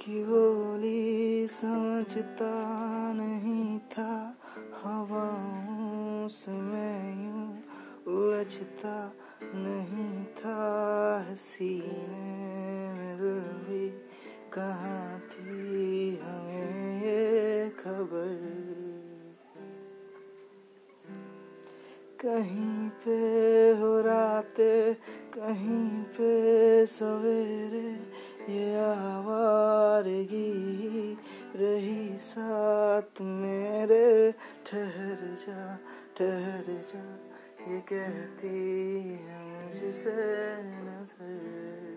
की बोली समझता नहीं था। हवाओं से मैं यूँ उलझता नहीं था। सीने में दिल भी कहाँ थी हमें ये खबर? कहीं पे हो रात, कहीं पे सवेरे रही साथ मेरे ठहर जा ठहर जा। ये कहती है मुझसे नज़र।